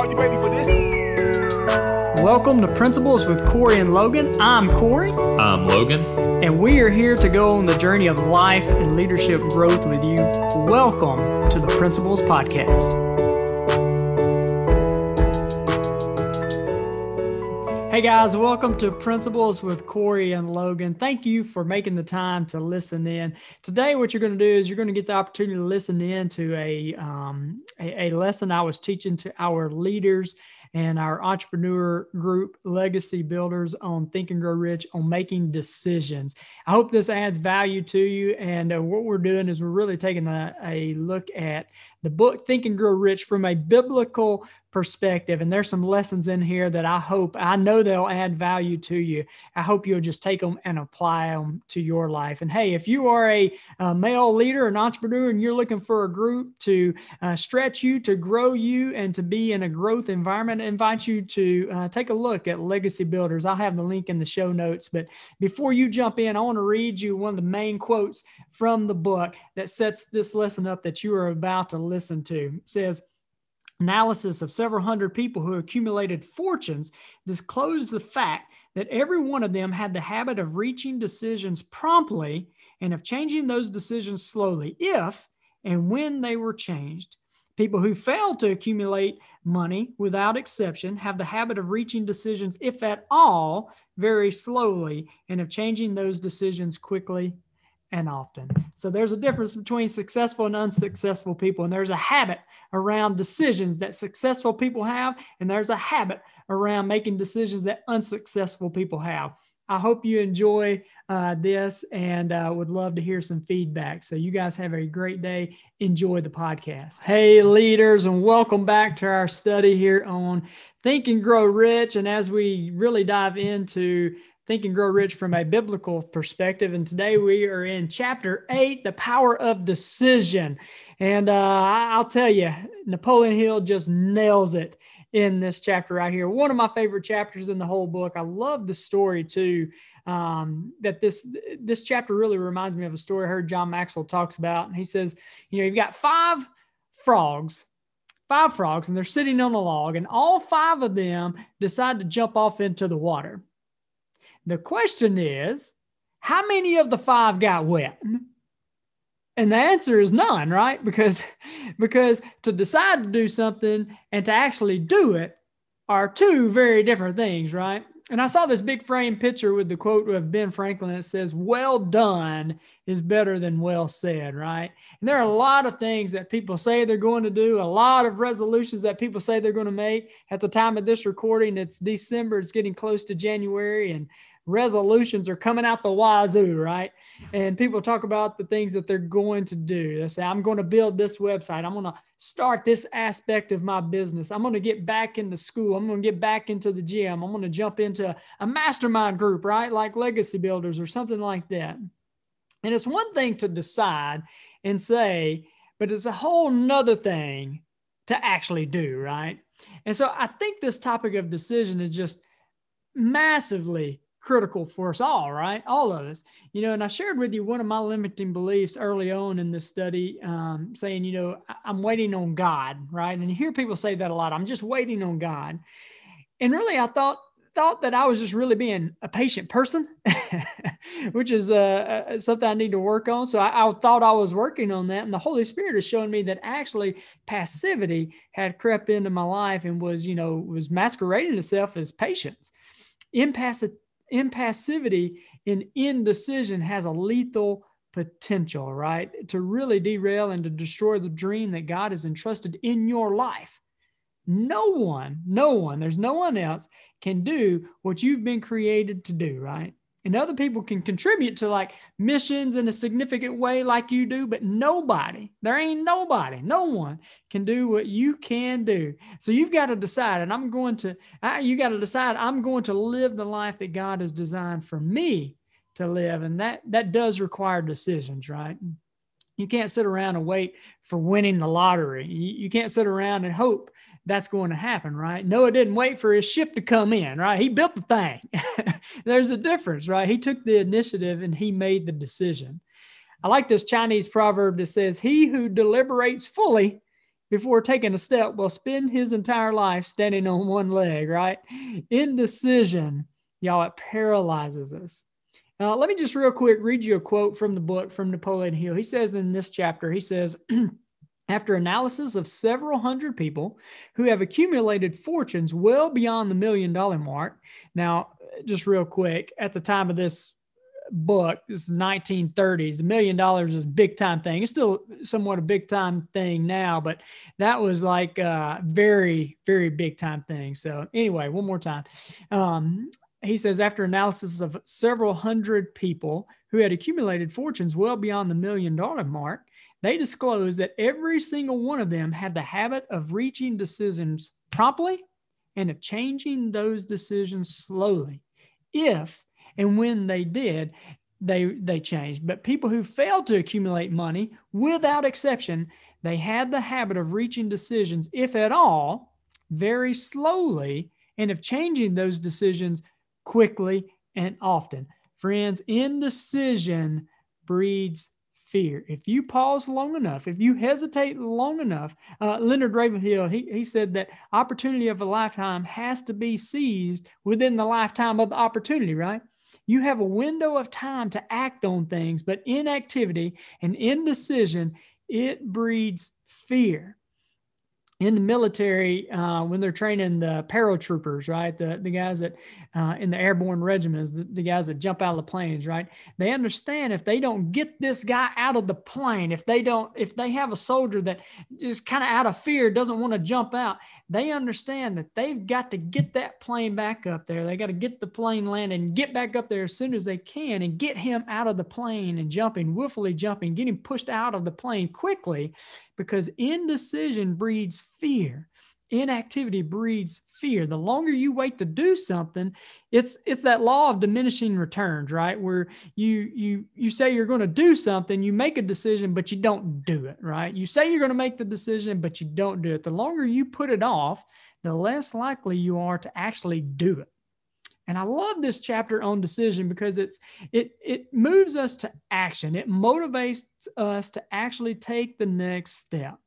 Are you ready for this? Welcome to Principles with Corey and Logan. I'm Corey. I'm Logan. And we are here to go on the journey of life and leadership growth with you. Welcome to the Principles Podcast. Hey guys, welcome to Principles with Corey and Logan. Thank you for making the time to listen in. Today, what you're going to do is you're going to get the opportunity to listen in to a, um, a, a lesson I was teaching to our leaders and our entrepreneur group, Legacy Builders, on Think and Grow Rich on making decisions. I hope this adds value to you. And uh, what we're doing is we're really taking a, a look at the book Think and Grow Rich from a biblical perspective. And there's some lessons in here that I hope, I know they'll add value to you. I hope you'll just take them and apply them to your life. And hey, if you are a, a male leader, an entrepreneur, and you're looking for a group to uh, stretch you, to grow you, and to be in a growth environment, I invite you to uh, take a look at Legacy Builders. I'll have the link in the show notes. But before you jump in, I want to read you one of the main quotes from the book that sets this lesson up that you are about to listen to. It says, Analysis of several hundred people who accumulated fortunes disclosed the fact that every one of them had the habit of reaching decisions promptly and of changing those decisions slowly if and when they were changed. People who fail to accumulate money without exception have the habit of reaching decisions, if at all, very slowly and of changing those decisions quickly and often. So there's a difference between successful and unsuccessful people. And there's a habit around decisions that successful people have, and there's a habit around making decisions that unsuccessful people have. I hope you enjoy uh, this and uh, would love to hear some feedback. So, you guys have a great day. Enjoy the podcast. Hey, leaders, and welcome back to our study here on Think and Grow Rich. And as we really dive into Think and Grow Rich from a biblical perspective. And today we are in chapter eight, the power of decision. And uh, I'll tell you, Napoleon Hill just nails it in this chapter right here. One of my favorite chapters in the whole book. I love the story too. Um, that this this chapter really reminds me of a story I heard John Maxwell talks about. And he says, you know, you've got five frogs five frogs and they're sitting on a log and all five of them decide to jump off into the water the question is, how many of the five got wet? And the answer is none, right? Because because to decide to do something and to actually do it are two very different things, right? And I saw this big frame picture with the quote of Ben Franklin that says, Well done is better than well said, right? And there are a lot of things that people say they're going to do, a lot of resolutions that people say they're going to make. At the time of this recording, it's December, it's getting close to January, and resolutions are coming out the wazoo, right? And people talk about the things that they're going to do. They say, I'm going to build this website. I'm going to start this aspect of my business. I'm going to get back into school. I'm going to get back into the gym. I'm going to jump into a mastermind group, right? Like Legacy Builders or something like that. And it's one thing to decide and say, but it's a whole nother thing to actually do, right? And so I think this topic of decision is just massively critical for us all, right? All of us, you know. And I shared with you one of my limiting beliefs early on in this study, um, saying, you know, I'm waiting on God, right? And you hear people say that a lot. I'm just waiting on God. And really, I thought thought that I was just really being a patient person, which is uh, uh, something I need to work on. So I, I, thought I was working on that, and the Holy Spirit is showing me that actually passivity had crept into my life and was, you know, was masquerading itself as patience. Impassive impassivity in indecision has a lethal potential, right? To really derail and to destroy the dream that God has entrusted in your life. No one, no one, there's no one else can do what you've been created to do, right? And other people can contribute to like missions in a significant way like you do but nobody there ain't nobody no one can do what you can do. So you've got to decide and i'm going to you got to decide i'm going to live the life that god has designed for me to live and that that does require decisions right? You can't sit around and wait for winning the lottery. You, you can't sit around and hope that's going to happen, right? Noah didn't wait for his ship to come in, right? He built the thing. There's a difference, right? He took the initiative and he made the decision. I like this Chinese proverb that says, He who deliberates fully before taking a step will spend his entire life standing on one leg, right? Indecision, y'all, it paralyzes us. Uh, let me just real quick read you a quote from the book from Napoleon Hill. He says in this chapter, he says, After analysis of several hundred people who have accumulated fortunes well beyond the million dollar mark. Now, just real quick, at the time of this book, this is 1930s, a million dollars is a big time thing. It's still somewhat a big time thing now, but that was like a very, very big time thing. So, anyway, one more time. Um, he says, after analysis of several hundred people who had accumulated fortunes well beyond the million dollar mark, they disclosed that every single one of them had the habit of reaching decisions promptly and of changing those decisions slowly. If and when they did, they they changed. But people who failed to accumulate money, without exception, they had the habit of reaching decisions, if at all, very slowly, and of changing those decisions quickly and often. Friends, indecision breeds fear. If you pause long enough, if you hesitate long enough, uh, Leonard Ravenhill, he, he said that opportunity of a lifetime has to be seized within the lifetime of the opportunity, right? You have a window of time to act on things, but inactivity and indecision, it breeds fear in the military uh, when they're training the paratroopers, right? The the guys that uh, in the airborne regiments, the, the, guys that jump out of the planes, right? They understand if they don't get this guy out of the plane, if they don't, if they have a soldier that just kind of out of fear doesn't want to jump out, they understand that they've got to get that plane back up there. They got to get the plane landed and get back up there as soon as they can and get him out of the plane and jumping, willfully jumping, getting pushed out of the plane quickly because indecision breeds fear. Inactivity breeds fear. The longer you wait to do something it's it's that law of diminishing returns right? Where you you you say you're going to do something you make a decision but you don't do it right? You say you're going to make the decision but you don't do it. The longer you put it off the less likely you are to actually do it and i love this chapter on decision because it's it it moves us to action it motivates us to actually take the next step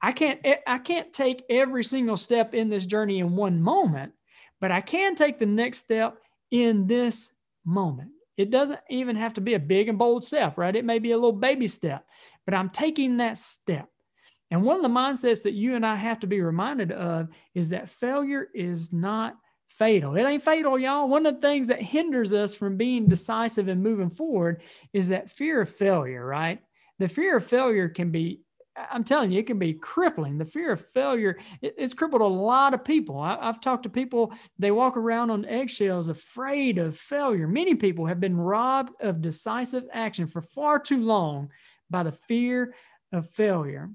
I can't I can't take every single step in this journey in one moment, but I can take the next step in this moment. It doesn't even have to be a big and bold step, right? It may be a little baby step, but I'm taking that step. And one of the mindsets that you and I have to be reminded of is that failure is not fatal. It ain't fatal, y'all. One of the things that hinders us from being decisive and moving forward is that fear of failure, right? The fear of failure can be I'm telling you, it can be crippling. The fear of failure, it, it's crippled a lot of people. I, have talked to people, they walk around on eggshells afraid of failure. Many people have been robbed of decisive action for far too long by the fear of failure.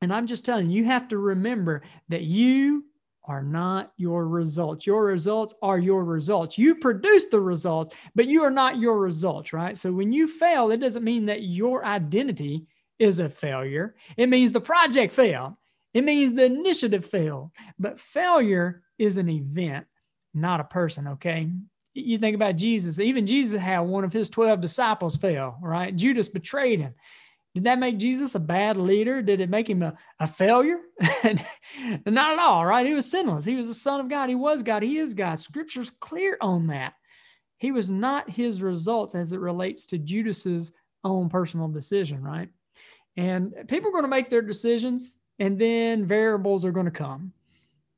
And I'm just telling you, you have to remember that you are not your results. Your results are your results. You produce the results, but you are not your results, right? So when you fail, it doesn't mean that your identity is a failure. It means the project failed. It means the initiative failed. But failure is an event, not a person, okay? You think about Jesus, even Jesus had one of his 12 disciples fail, right? Judas betrayed him. Did that make Jesus a bad leader? Did it make him a, a failure? Not at all, right? He was sinless. He was the Son of God. He was God. He is God. Scripture's clear on that. He was not his results as it relates to Judas's own personal decision, right? And people are going to make their decisions, and then variables are going to come.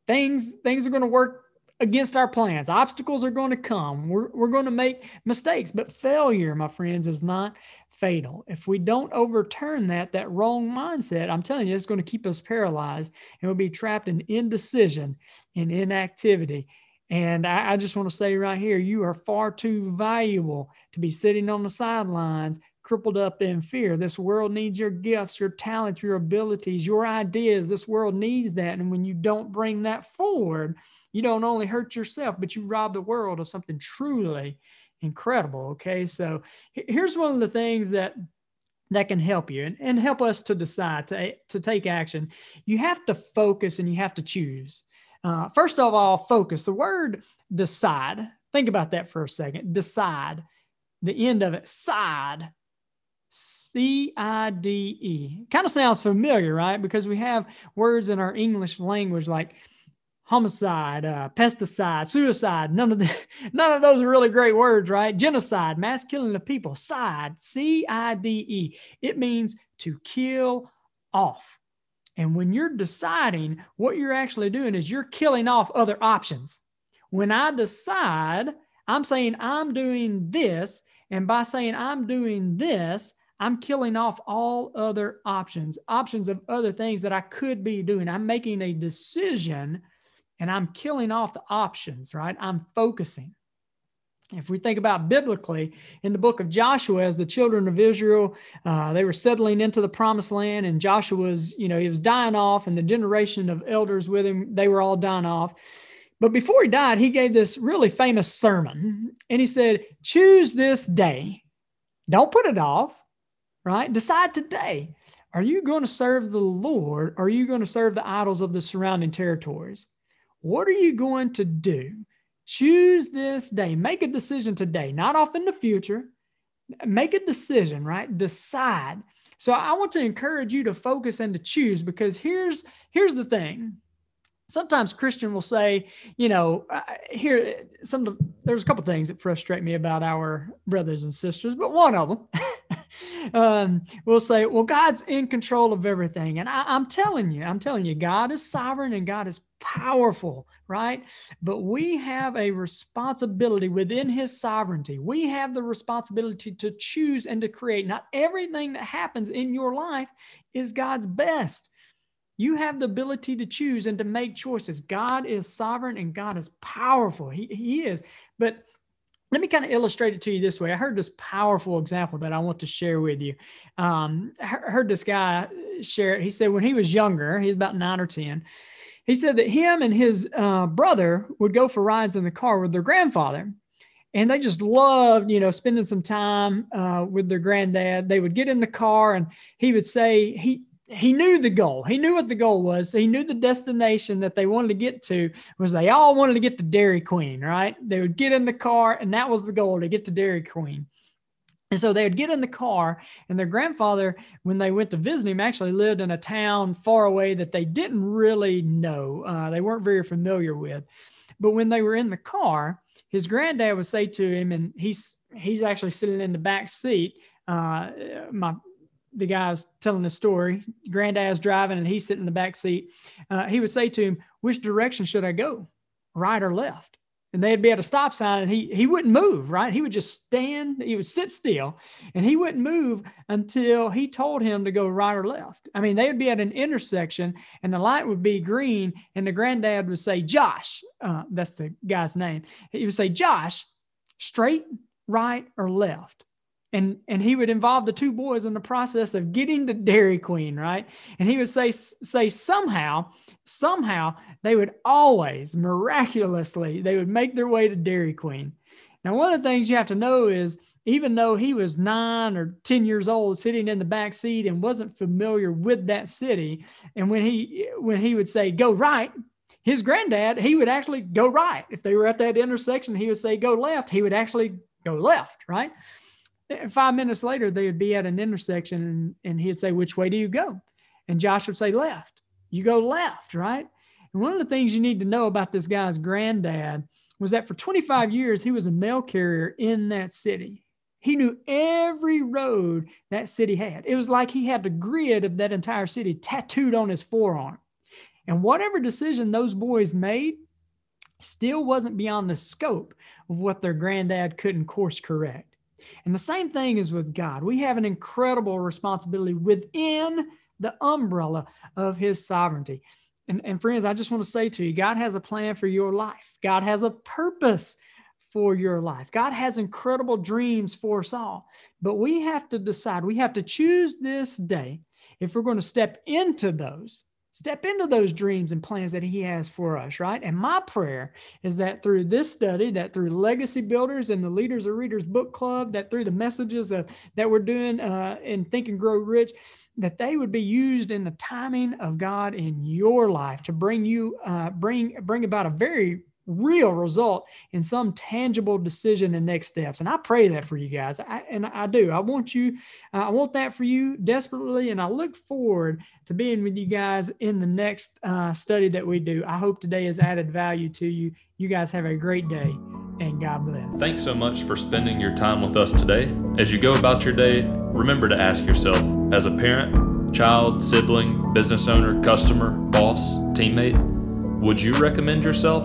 Things things are going to work against our plans. Obstacles are going to come. We're, we're going to make mistakes, but failure, my friends, is not fatal. If we don't overturn that, that wrong mindset, I'm telling you, it's going to keep us paralyzed and we'll be trapped in indecision and inactivity. And I, I just want to say right here, you are far too valuable to be sitting on the sidelines crippled up in fear. This world needs your gifts, your talents, your abilities, your ideas. This world needs that. And when you don't bring that forward, you don't only hurt yourself, but you rob the world of something truly incredible. Okay. So here's one of the things that that can help you and, and help us to decide to, to take action. You have to focus and you have to choose. Uh, first of all, focus. The word decide, think about that for a second. Decide, the end of it, side C I D E. Kind of sounds familiar, right? Because we have words in our English language like homicide, uh, pesticide, suicide. None of the, none of those are really great words, right? Genocide, mass killing of people. Side, C I D E. It means to kill off. And when you're deciding, what you're actually doing is you're killing off other options. When I decide, I'm saying I'm doing this, and by saying I'm doing this, I'm killing off all other options, options of other things that I could be doing. I'm making a decision and I'm killing off the options, right? I'm focusing. If we think about biblically in the book of Joshua, as the children of Israel, uh, they were settling into the promised land, and Joshua's, you know, he was dying off, and the generation of elders with him, they were all dying off. But before he died, he gave this really famous sermon, and he said, Choose this day. Don't put it off right? Decide today. Are you going to serve the Lord? Or are you going to serve the idols of the surrounding territories? What are you going to do? Choose this day. Make a decision today, not off in the future. Make a decision, right? Decide. So I want to encourage you to focus and to choose because here's here's the thing sometimes Christian will say, you know, uh, here some there's a couple things that frustrate me about our brothers and sisters, but one of them um, will say, well, God's in control of everything, and I, I'm telling you, I'm telling you, God is sovereign and God is powerful, right? But we have a responsibility within His sovereignty. We have the responsibility to choose and to create. Not everything that happens in your life is God's best. You have the ability to choose and to make choices. God is sovereign and God is powerful. He, he is. But let me kind of illustrate it to you this way. I heard this powerful example that I want to share with you. Um, I heard this guy share it. He said when he was younger, he's about nine or 10, he said that him and his uh, brother would go for rides in the car with their grandfather. And they just loved, you know, spending some time uh, with their granddad. They would get in the car and he would say, he, he knew the goal. He knew what the goal was. He knew the destination that they wanted to get to was they all wanted to get to Dairy Queen, right? They would get in the car and that was the goal to get to Dairy Queen. And so they would get in the car, and their grandfather, when they went to visit him, actually lived in a town far away that they didn't really know. Uh, they weren't very familiar with. But when they were in the car, his granddad would say to him, and he's he's actually sitting in the back seat. Uh, my the guy was telling the story, granddad's driving and he's sitting in the back seat. Uh, he would say to him, Which direction should I go, right or left? And they'd be at a stop sign and he, he wouldn't move, right? He would just stand, he would sit still and he wouldn't move until he told him to go right or left. I mean, they would be at an intersection and the light would be green and the granddad would say, Josh, uh, that's the guy's name. He would say, Josh, straight, right, or left and and he would involve the two boys in the process of getting to Dairy Queen, right? And he would say say somehow, somehow they would always miraculously they would make their way to Dairy Queen. Now, one of the things you have to know is even though he was nine or 10 years old sitting in the back seat and wasn't familiar with that city, and when he when he would say go right, his granddad, he would actually go right. If they were at that intersection, he would say go left, he would actually go left, right? Five minutes later, they would be at an intersection and, and he'd say, Which way do you go? And Josh would say, Left. You go left, right? And one of the things you need to know about this guy's granddad was that for 25 years, he was a mail carrier in that city. He knew every road that city had. It was like he had the grid of that entire city tattooed on his forearm. And whatever decision those boys made still wasn't beyond the scope of what their granddad couldn't course correct. And the same thing is with God. We have an incredible responsibility within the umbrella of his sovereignty. And, and friends, I just want to say to you, God has a plan for your life. God has a purpose for your life. God has incredible dreams for us all. But we have to decide, we have to choose this day if we're going to step into those step into those dreams and plans that he has for us right? And my prayer is that through this study that through legacy builders and the leaders of readers book club that through the messages of, that we're doing uh, in think and grow rich that they would be used in the timing of god in your life to bring you uh, bring bring about a very real result in some tangible decision and next steps. And I pray that for you guys. I, and I do. I want you, uh, I want that for you desperately. And I look forward to being with you guys in the next uh, study that we do. I hope today has added value to you. You guys have a great day and God bless. Thanks so much for spending your time with us today. As you go about your day, remember to ask yourself as a parent, child, sibling, business owner, customer, boss, teammate, would you recommend yourself?